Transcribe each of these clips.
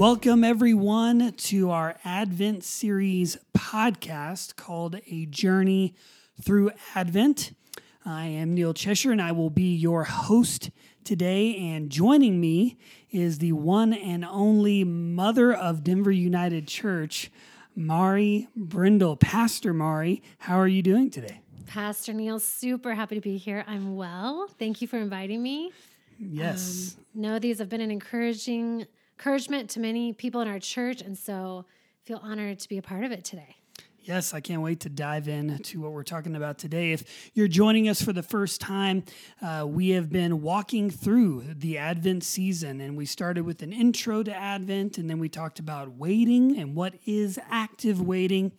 Welcome, everyone, to our Advent series podcast called A Journey Through Advent. I am Neil Cheshire, and I will be your host today. And joining me is the one and only mother of Denver United Church, Mari Brindle. Pastor Mari, how are you doing today? Pastor Neil, super happy to be here. I'm well. Thank you for inviting me. Yes. Um, no, these have been an encouraging encouragement to many people in our church, and so feel honored to be a part of it today. Yes, I can't wait to dive in to what we're talking about today. If you're joining us for the first time, uh, we have been walking through the Advent season, and we started with an intro to Advent, and then we talked about waiting and what is active waiting,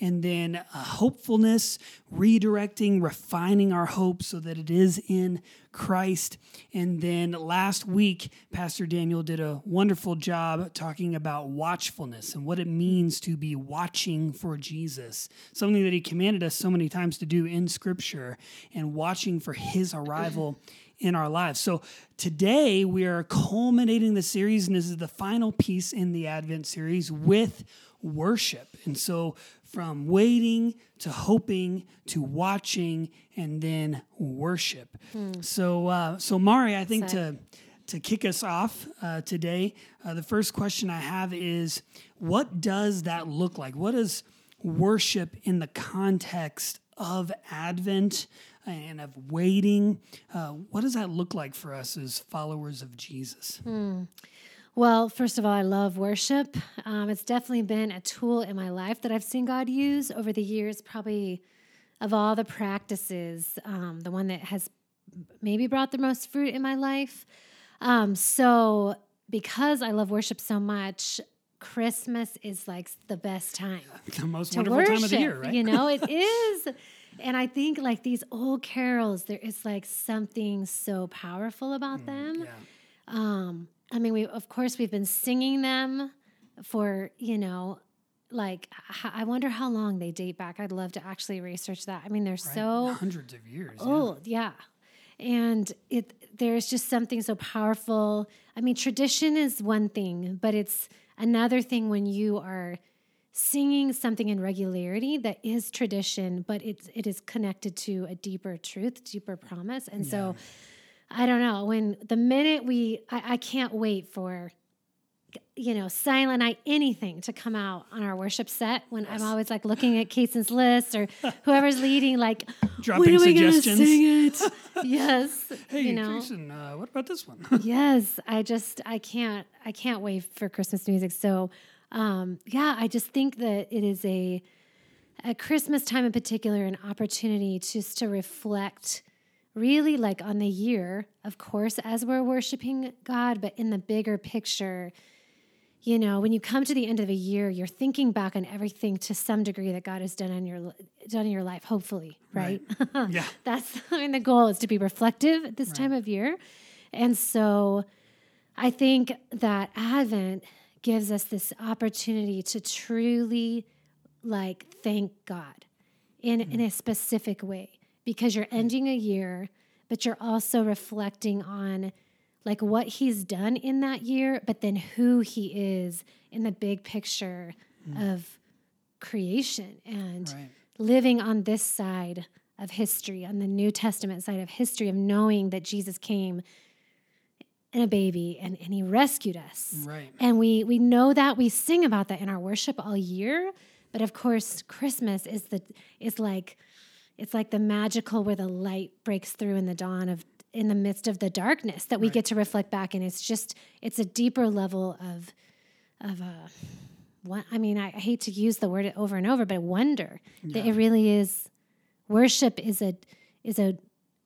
and then uh, hopefulness, redirecting, refining our hope so that it is in Christ. And then last week, Pastor Daniel did a wonderful job talking about watchfulness and what it means to be watching for Jesus, something that he commanded us so many times to do in Scripture, and watching for his arrival in our lives. So today we are culminating the series, and this is the final piece in the Advent series with worship. And so from waiting to hoping to watching and then worship. Hmm. So, uh, so Mari, I think to to kick us off uh, today, uh, the first question I have is, what does that look like? What does worship in the context of Advent and of waiting? Uh, what does that look like for us as followers of Jesus? Hmm. Well, first of all, I love worship. Um, it's definitely been a tool in my life that I've seen God use over the years. Probably of all the practices, um, the one that has maybe brought the most fruit in my life. Um, so, because I love worship so much, Christmas is like the best time. The most wonderful worship, time of the year, right? You know, it is. And I think like these old carols, there is like something so powerful about mm, them. Yeah. Um, I mean, we of course we've been singing them for you know, like I wonder how long they date back. I'd love to actually research that. I mean, they're right. so hundreds of years old. Yeah. yeah, and it there's just something so powerful. I mean, tradition is one thing, but it's another thing when you are singing something in regularity that is tradition, but it's it is connected to a deeper truth, deeper promise, and yeah. so I don't know. When the minute we, I, I can't wait for, you know, silent night, anything to come out on our worship set when yes. I'm always like looking at Cason's list or whoever's leading, like, dropping when are we suggestions. Sing it? yes. Hey, you know? Jason, uh, what about this one? yes. I just, I can't, I can't wait for Christmas music. So, um, yeah, I just think that it is a, at Christmas time in particular, an opportunity just to reflect really like on the year, of course, as we're worshiping God, but in the bigger picture, you know, when you come to the end of a year, you're thinking back on everything to some degree that God has done in your done in your life, hopefully, right? right. yeah. That's I mean the goal is to be reflective at this right. time of year. And so I think that Advent gives us this opportunity to truly like thank God in, mm. in a specific way because you're ending a year, but you're also reflecting on like what he's done in that year, but then who he is in the big picture mm. of creation and right. living on this side of history, on the New Testament side of history, of knowing that Jesus came in a baby and, and he rescued us. Right. And we we know that we sing about that in our worship all year. But of course, Christmas is the is like it's like the magical where the light breaks through in the dawn of in the midst of the darkness that we right. get to reflect back and it's just it's a deeper level of of uh what I mean I, I hate to use the word over and over but wonder yeah. that it really is worship is a is a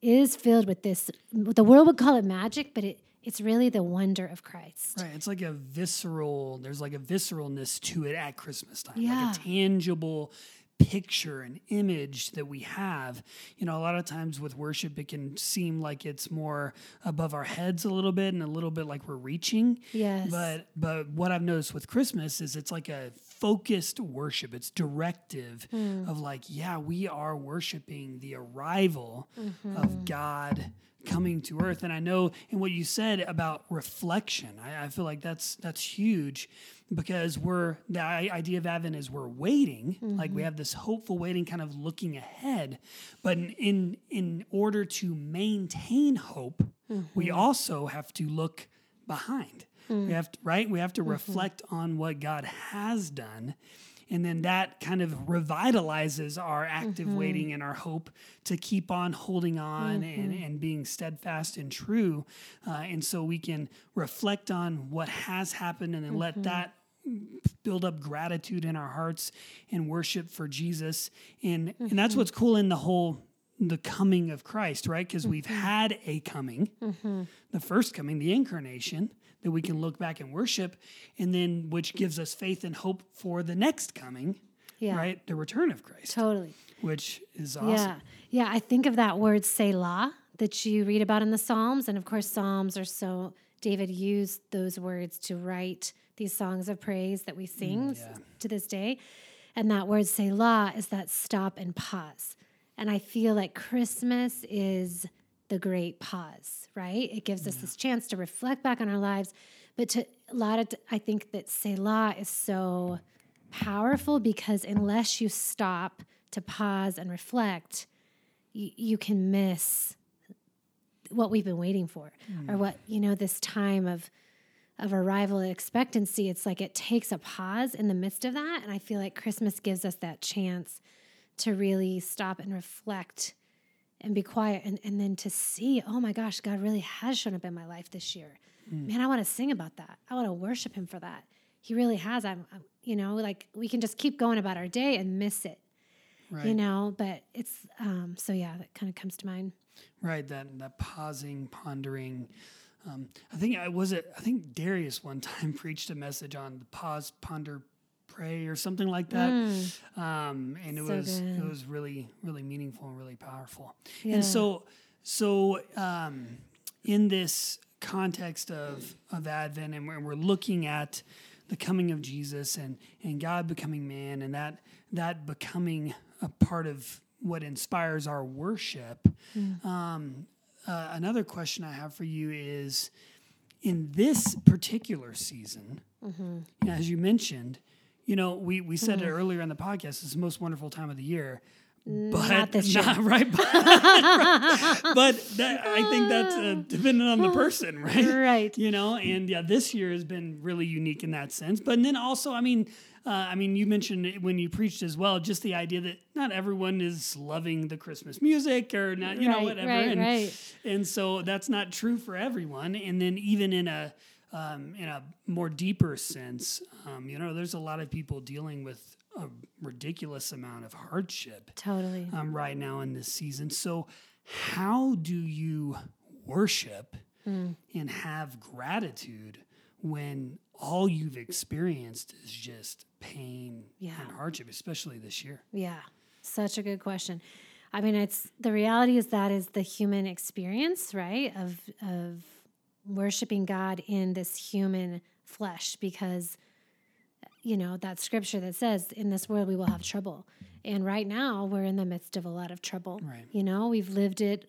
is filled with this the world would call it magic but it it's really the wonder of Christ. Right. It's like a visceral, there's like a visceralness to it at Christmas time. Yeah. Like a tangible picture and image that we have. You know, a lot of times with worship, it can seem like it's more above our heads a little bit and a little bit like we're reaching. Yes. But but what I've noticed with Christmas is it's like a focused worship. It's directive mm. of like, yeah, we are worshiping the arrival mm-hmm. of God coming to earth. And I know in what you said about reflection, I, I feel like that's that's huge because we're the idea of Advent is we're waiting, mm-hmm. like we have this hopeful waiting, kind of looking ahead. But in in, in order to maintain hope, mm-hmm. we also have to look behind. Mm-hmm. We have to, right? We have to mm-hmm. reflect on what God has done and then that kind of revitalizes our active mm-hmm. waiting and our hope to keep on holding on mm-hmm. and, and being steadfast and true. Uh, and so we can reflect on what has happened and then mm-hmm. let that build up gratitude in our hearts and worship for Jesus. And, and that's mm-hmm. what's cool in the whole the coming of Christ, right? Because we've mm-hmm. had a coming, mm-hmm. the first coming, the incarnation, that we can look back and worship, and then which gives us faith and hope for the next coming, yeah. right? The return of Christ. Totally. Which is awesome. Yeah. Yeah. I think of that word Selah that you read about in the Psalms. And of course, Psalms are so, David used those words to write these songs of praise that we sing mm, yeah. to this day. And that word Selah is that stop and pause. And I feel like Christmas is the great pause, right? It gives yeah. us this chance to reflect back on our lives. But to a lot of, I think that Selah is so powerful because unless you stop to pause and reflect, you, you can miss what we've been waiting for mm. or what, you know, this time of, of arrival expectancy. It's like it takes a pause in the midst of that. And I feel like Christmas gives us that chance to really stop and reflect and be quiet and, and then to see, oh my gosh, God really has shown up in my life this year. Mm. Man, I want to sing about that. I want to worship him for that. He really has. I'm, I'm, you know, like we can just keep going about our day and miss it. Right. You know, but it's um so yeah, that kind of comes to mind. Right, that that pausing, pondering. Um, I think I was it. I think Darius one time preached a message on the pause, ponder, pray or something like that. Mm. Um, and it so was good. it was really really meaningful and really powerful. Yeah. And so so um, in this context of of Advent, and we're, we're looking at the coming of Jesus and and God becoming man, and that that becoming a part of what inspires our worship. Mm. Um, uh, another question I have for you is in this particular season, mm-hmm. as you mentioned, you know, we, we said mm. it earlier in the podcast. It's the most wonderful time of the year. But not this not, year. right. But, but that, I think that's uh, dependent on the person, right? Right. You know, and yeah, this year has been really unique in that sense. But then also, I mean, uh, I mean, you mentioned when you preached as well, just the idea that not everyone is loving the Christmas music or not, you right, know, whatever. Right, and, right. and so that's not true for everyone. And then even in a um, in a more deeper sense, um, you know, there's a lot of people dealing with a ridiculous amount of hardship. Totally. Um, right now in this season. So, how do you worship mm. and have gratitude when all you've experienced is just pain yeah. and hardship, especially this year? Yeah, such a good question. I mean, it's the reality is that is the human experience, right? Of of worshiping God in this human flesh because you know that scripture that says in this world we will have trouble. And right now we're in the midst of a lot of trouble. Right. you know we've lived it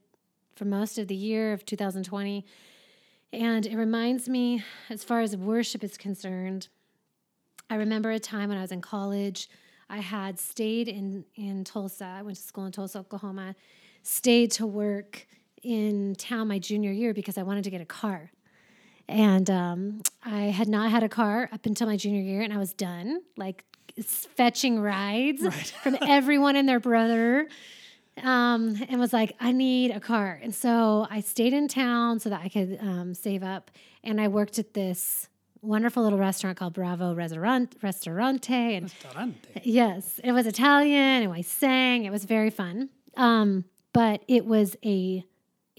for most of the year of 2020 and it reminds me as far as worship is concerned i remember a time when i was in college i had stayed in in tulsa i went to school in tulsa oklahoma stayed to work in town my junior year because I wanted to get a car. And um, I had not had a car up until my junior year, and I was done, like fetching rides right. from everyone and their brother. Um, and was like, I need a car. And so I stayed in town so that I could um, save up. And I worked at this wonderful little restaurant called Bravo Restaurant Restaurante. And Restaurante. yes, it was Italian and I sang. It was very fun. Um, but it was a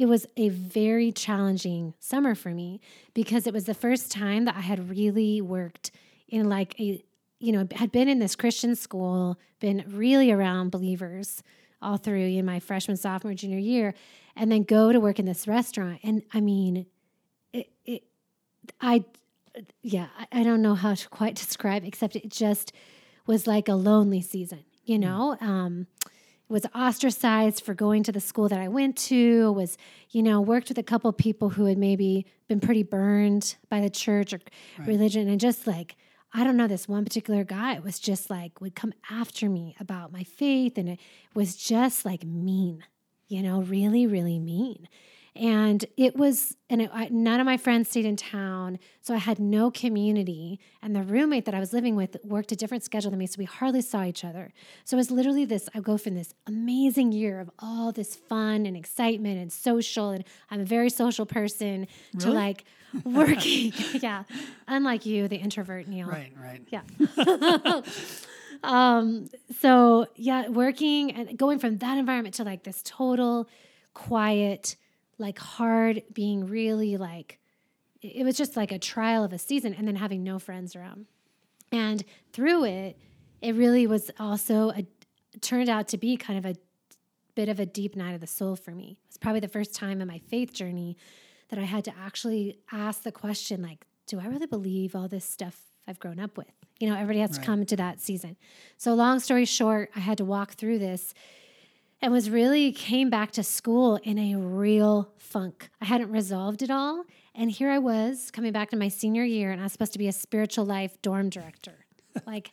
it was a very challenging summer for me because it was the first time that I had really worked in like a you know had been in this Christian school, been really around believers all through in my freshman, sophomore, junior year, and then go to work in this restaurant. And I mean, it, it I yeah, I, I don't know how to quite describe, except it just was like a lonely season, you hmm. know. Mm. Um, was ostracized for going to the school that I went to, was, you know, worked with a couple people who had maybe been pretty burned by the church or right. religion and just like I don't know, this one particular guy was just like, would come after me about my faith. And it was just like mean, you know, really, really mean. And it was, and it, I, none of my friends stayed in town. So I had no community. And the roommate that I was living with worked a different schedule than me. So we hardly saw each other. So it was literally this I go from this amazing year of all this fun and excitement and social. And I'm a very social person really? to like, working. yeah. Unlike you, the introvert, Neil. Right, right. Yeah. um, so yeah, working and going from that environment to like this total quiet, like hard, being really like, it was just like a trial of a season and then having no friends around. And through it, it really was also a, turned out to be kind of a bit of a deep night of the soul for me. It was probably the first time in my faith journey that I had to actually ask the question like, do I really believe all this stuff I've grown up with? You know, everybody has right. to come to that season. So, long story short, I had to walk through this and was really came back to school in a real funk. I hadn't resolved it all. And here I was coming back to my senior year, and I was supposed to be a spiritual life dorm director. like,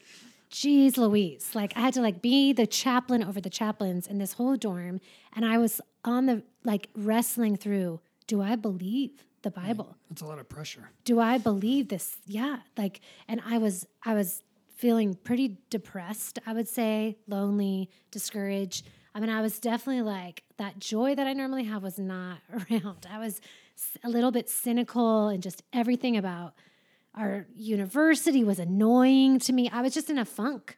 geez Louise. Like I had to like be the chaplain over the chaplains in this whole dorm. And I was on the like wrestling through, do I believe the Bible? That's a lot of pressure. Do I believe this? Yeah. Like and I was I was feeling pretty depressed, I would say, lonely, discouraged. I mean, I was definitely like that joy that I normally have was not around. I was a little bit cynical and just everything about our university was annoying to me. I was just in a funk.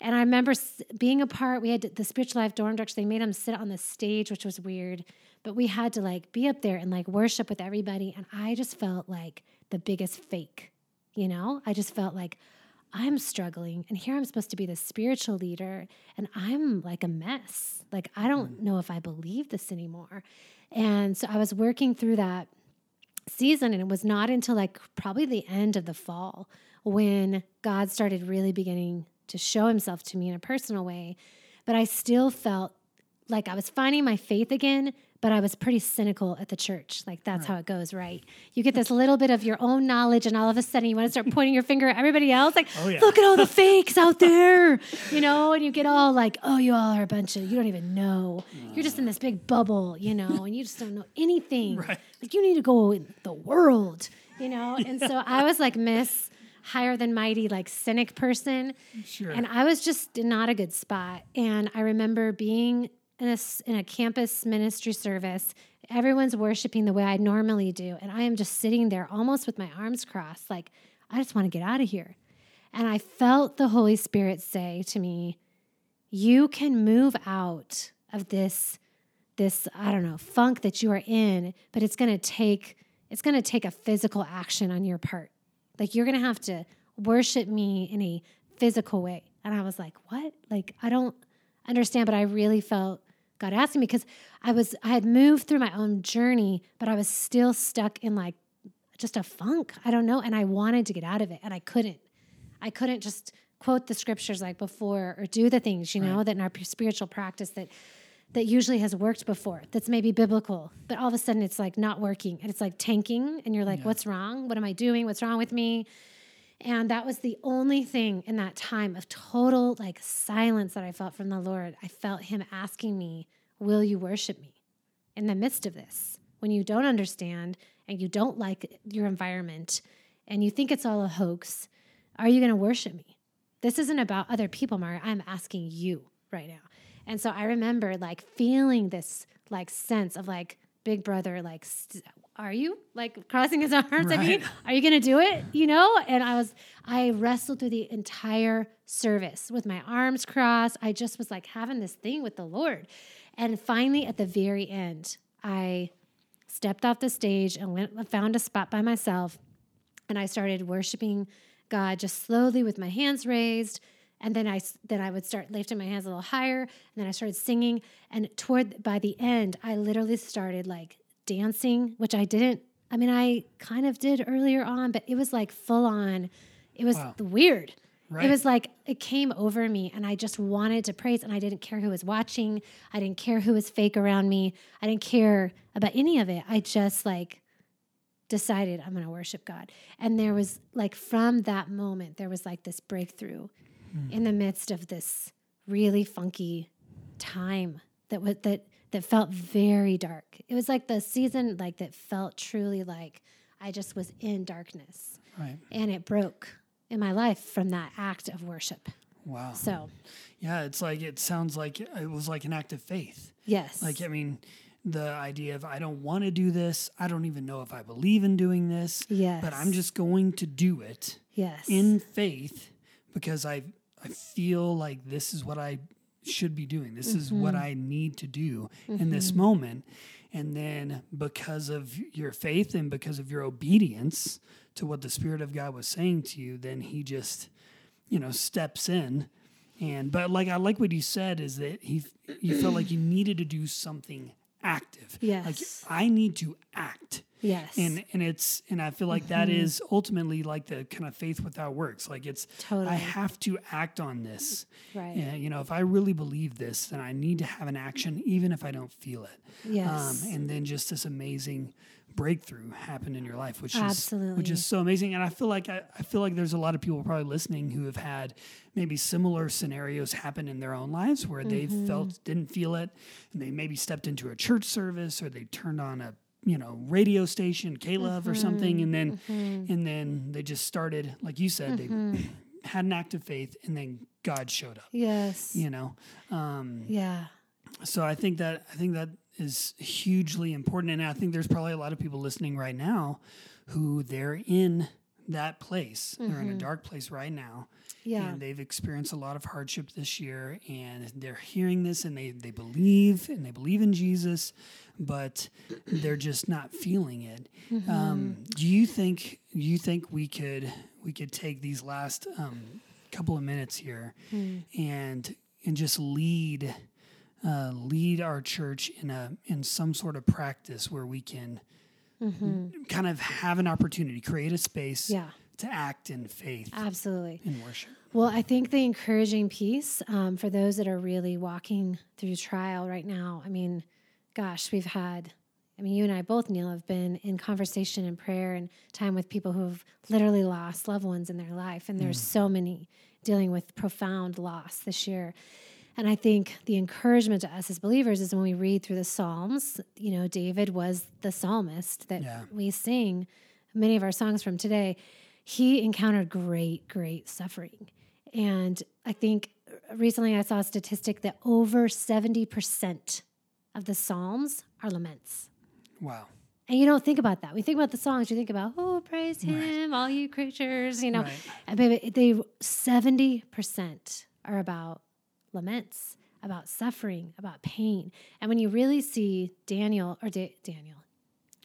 And I remember being a part, we had the spiritual life dorm director, they made them sit on the stage, which was weird, but we had to like be up there and like worship with everybody. And I just felt like the biggest fake, you know? I just felt like, I'm struggling and here I'm supposed to be the spiritual leader and I'm like a mess. Like I don't mm. know if I believe this anymore. And so I was working through that season and it was not until like probably the end of the fall when God started really beginning to show himself to me in a personal way. But I still felt like I was finding my faith again, but I was pretty cynical at the church. Like that's right. how it goes, right? You get this little bit of your own knowledge, and all of a sudden you want to start pointing your finger at everybody else. Like, oh, yeah. look at all the fakes out there, you know? And you get all like, oh, you all are a bunch of you don't even know. You're just in this big bubble, you know, and you just don't know anything. Right. Like you need to go in the world, you know. And so I was like Miss higher than mighty, like cynic person. Sure. And I was just not a good spot. And I remember being in a, in a campus ministry service. Everyone's worshiping the way I normally do. And I am just sitting there almost with my arms crossed, like, I just want to get out of here. And I felt the Holy Spirit say to me, You can move out of this, this, I don't know, funk that you are in, but it's going to take, it's going to take a physical action on your part. Like you're going to have to worship me in a physical way. And I was like, What? Like, I don't understand, but I really felt God asking me because I was I had moved through my own journey, but I was still stuck in like just a funk. I don't know, and I wanted to get out of it, and I couldn't. I couldn't just quote the scriptures like before or do the things you know right. that in our spiritual practice that that usually has worked before that's maybe biblical but all of a sudden it's like not working and it's like tanking and you're like yeah. what's wrong what am i doing what's wrong with me and that was the only thing in that time of total like silence that I felt from the Lord. I felt Him asking me, Will you worship me in the midst of this? When you don't understand and you don't like your environment and you think it's all a hoax, are you going to worship me? This isn't about other people, Mario. I'm asking you right now. And so I remember like feeling this like sense of like, big brother like st- are you? Like crossing his arms right. at me are you gonna do it? You know? And i was i wrestled through the entire service with my arms crossed. I just was like having this thing with the lord. And finally at the very end i stepped off the stage and went found a spot by myself and i started worshiping god just slowly with my hands raised. And then I then I would start lifting my hands a little higher, and then I started singing. And toward by the end, I literally started like dancing, which I didn't. I mean, I kind of did earlier on, but it was like full on. It was wow. weird. Right. It was like it came over me and I just wanted to praise and I didn't care who was watching. I didn't care who was fake around me. I didn't care about any of it. I just like decided I'm going to worship God. And there was like from that moment there was like this breakthrough hmm. in the midst of this really funky time that was that that felt very dark. It was like the season like that felt truly like I just was in darkness right. and it broke in my life from that act of worship. Wow. So, Yeah, it's like it sounds like it was like an act of faith. yes. Like I mean, the idea of I don't want to do this. I don't even know if I believe in doing this. yes. But I'm just going to do it yes. in faith because I I feel like this is what I should be doing. This is what Mm-hmm. I need to do in this moment. And then because of your faith and because of your obedience to what the Spirit of God was saying to you, then he just, you know, steps in. And but like I like what you said is that he you felt like you needed to do something active. Like Yes. I need to act yes. and and it's and i feel like Mm-hmm. that is ultimately like the kind of faith without works like it's Totally. i have to act on this right. yeah, you know if i really believe this then i need to have an action even if i don't feel it Yes. um, and then just this amazing breakthrough happened in your life which is which is so amazing and i feel like I, I feel like there's a lot of people probably listening who have had maybe similar scenarios happen in their own lives where they Mm-hmm. felt didn't feel it and they maybe stepped into a church service or they turned on a you know radio station k-love or something and then Mm-hmm. and then they just started like you said they had an act of faith and then god showed up yes. you know um, Yeah. so I think that I think that is hugely important, and I think there's probably a lot of people listening right now who they're in that place. They're in a dark place right now, Mm-hmm. Yeah. and they've experienced a lot of hardship this year, and they're hearing this, and they they believe and they believe in Jesus, but they're just not feeling it. Mm-hmm. Um, do you think you think we could we could take these last um, couple of minutes here Hmm. and and just lead uh, lead our church in a in some sort of practice where we can kind of have an opportunity, create a space Mm-hmm. Yeah. to act in faith Absolutely. in worship. Well, I think the encouraging piece um, for those that are really walking through trial right now, I mean, gosh, we've had, I mean, you and I both, Neil, have been in conversation and prayer and time with people who have literally lost loved ones in their life. And there's so many dealing with profound loss this year. And I think the encouragement to us as believers is when we read through the Psalms, you know, David was the psalmist that Yeah. we sing many of our songs from today. He encountered great, great suffering. And I think recently I saw a statistic that over 70% of the Psalms are laments. Wow. And you don't think about that. We think about the songs, you think about, oh, praise him, all you creatures, you know. Right. And baby, they 70% are about laments, about suffering, about pain. And when you really see Daniel or da- Daniel,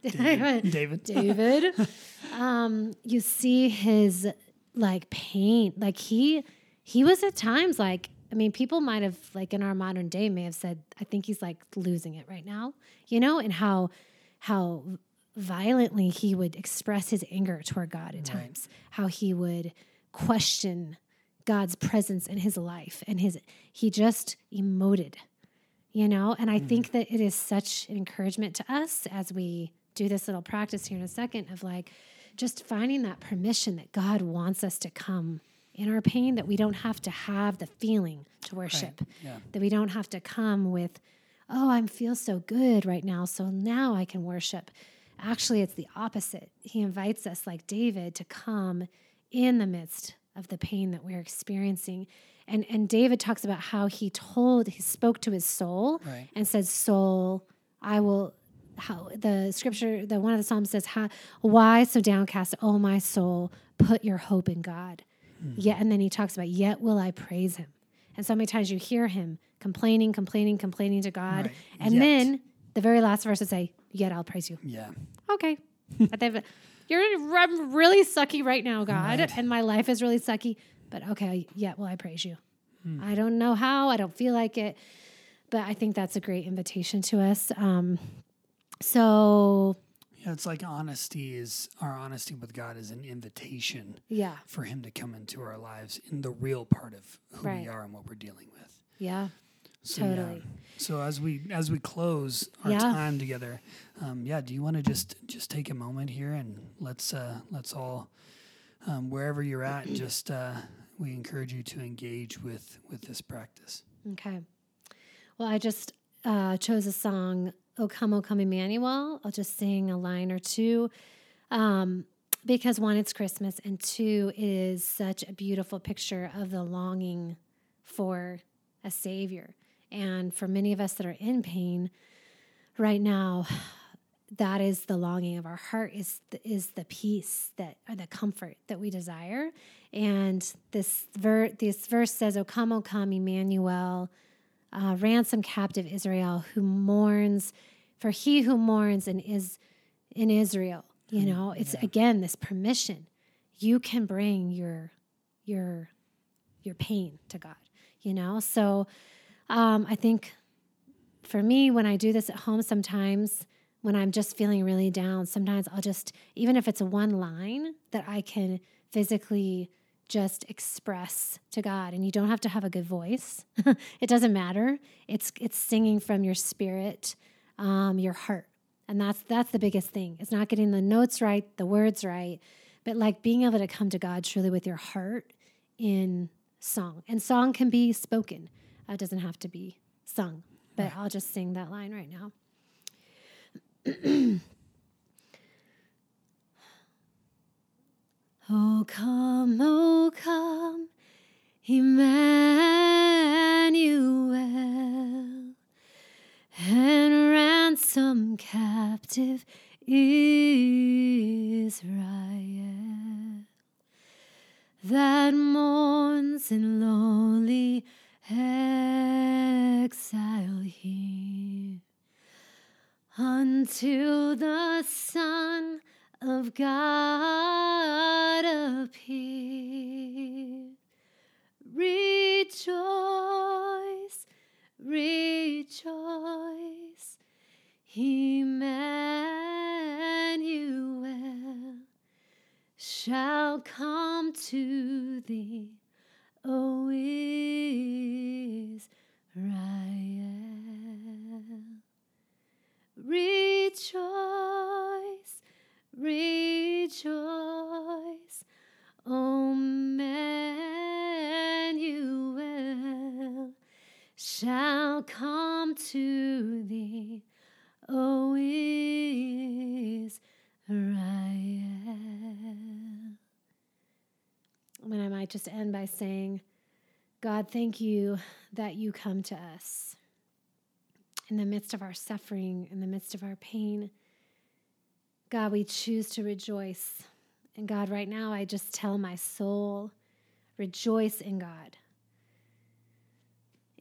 David. David, um, you see his like pain. Like he he was at times like I mean, people might have like in our modern day may have said, I think he's like losing it right now, you know, and how how violently he would express his anger toward God at times, how he would question God's presence in his life and his he just emoted you know? And i think mm. that it is such an encouragement to us as we do this little practice here in a second of like just finding that permission that god wants us to come in our pain that we don't have to have the feeling to worship Yeah. that we don't have to come with oh i feel so good right now so now i can worship. Actually it's the opposite. He invites us like david to come in the midst of the pain that we're experiencing and and david talks about how he told he spoke to his soul Right. and said soul i will how the scripture the one of the psalms says how, why so downcast oh my soul put your hope in god Hmm. yet and then he talks about yet will i praise him and so many times you hear him complaining complaining complaining to god Right. and Yet. then the very last verse would say yet i'll praise you Yeah. okay but they've, you're I'm really sucky right now god Right. and my life is really sucky but okay yeah, well, i praise you Hmm. i don't know how i don't feel like it but i think that's a great invitation to us um, so Yeah, it's like honesty is our honesty with God is an invitation Yeah. for Him to come into our lives in the real part of who Right. we are and what we're dealing with. Yeah. So, yeah. Totally. So as we as we close our Yeah. time together, um, yeah, do you want to just just take a moment here and let's uh, let's all um, wherever you're at, just uh, we encourage you to engage with with this practice. Okay. Well, I just uh, chose a song, O Come, O Come Emmanuel. I'll just sing a line or two. Um, because one, it's Christmas, and two, it is such a beautiful picture of the longing for a Savior. And for many of us that are in pain right now, that is the longing of our heart is the, is the peace that or the comfort that we desire. And this ver- this verse says o come o come emmanuel uh, ransom captive israel who mourns for he who mourns and is in israel. You know it's again this permission. You can bring your your your pain to god you know? So um, i think for me when i do this at home sometimes when i'm just feeling really down sometimes i'll just even if it's a one line that i can physically just express to god and you don't have to have a good voice. It doesn't matter. It's it's singing from your spirit um, your heart. And that's that's the biggest thing. It's not getting the notes right the words right but like being able to come to god truly with your heart in song. And song can be spoken. It doesn't have to be sung but i'll just sing that line right now oh come oh come emmanuel and ransom captive is Israel that mourns in lonely exile here until the Son of God appear. Rejoice, rejoice, Emmanuel shall come to thee, O Israel. Shall come to thee, O Israel. And I might just end by saying, God, thank you that you come to us in the midst of our suffering, in the midst of our pain. God, we choose to rejoice. And God, right now, I just tell my soul, rejoice in God.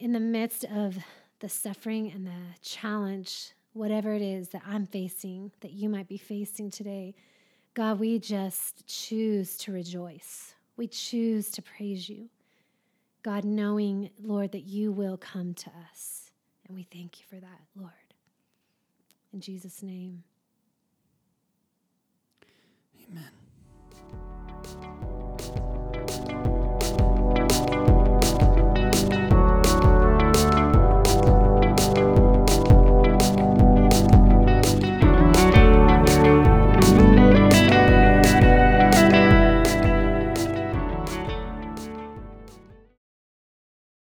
In the midst of the suffering and the challenge, whatever it is that I'm facing, that you might be facing today, God, we just choose to rejoice. We choose to praise you. God, knowing, Lord, that you will come to us. And we thank you for that, Lord. In Jesus' name. Amen.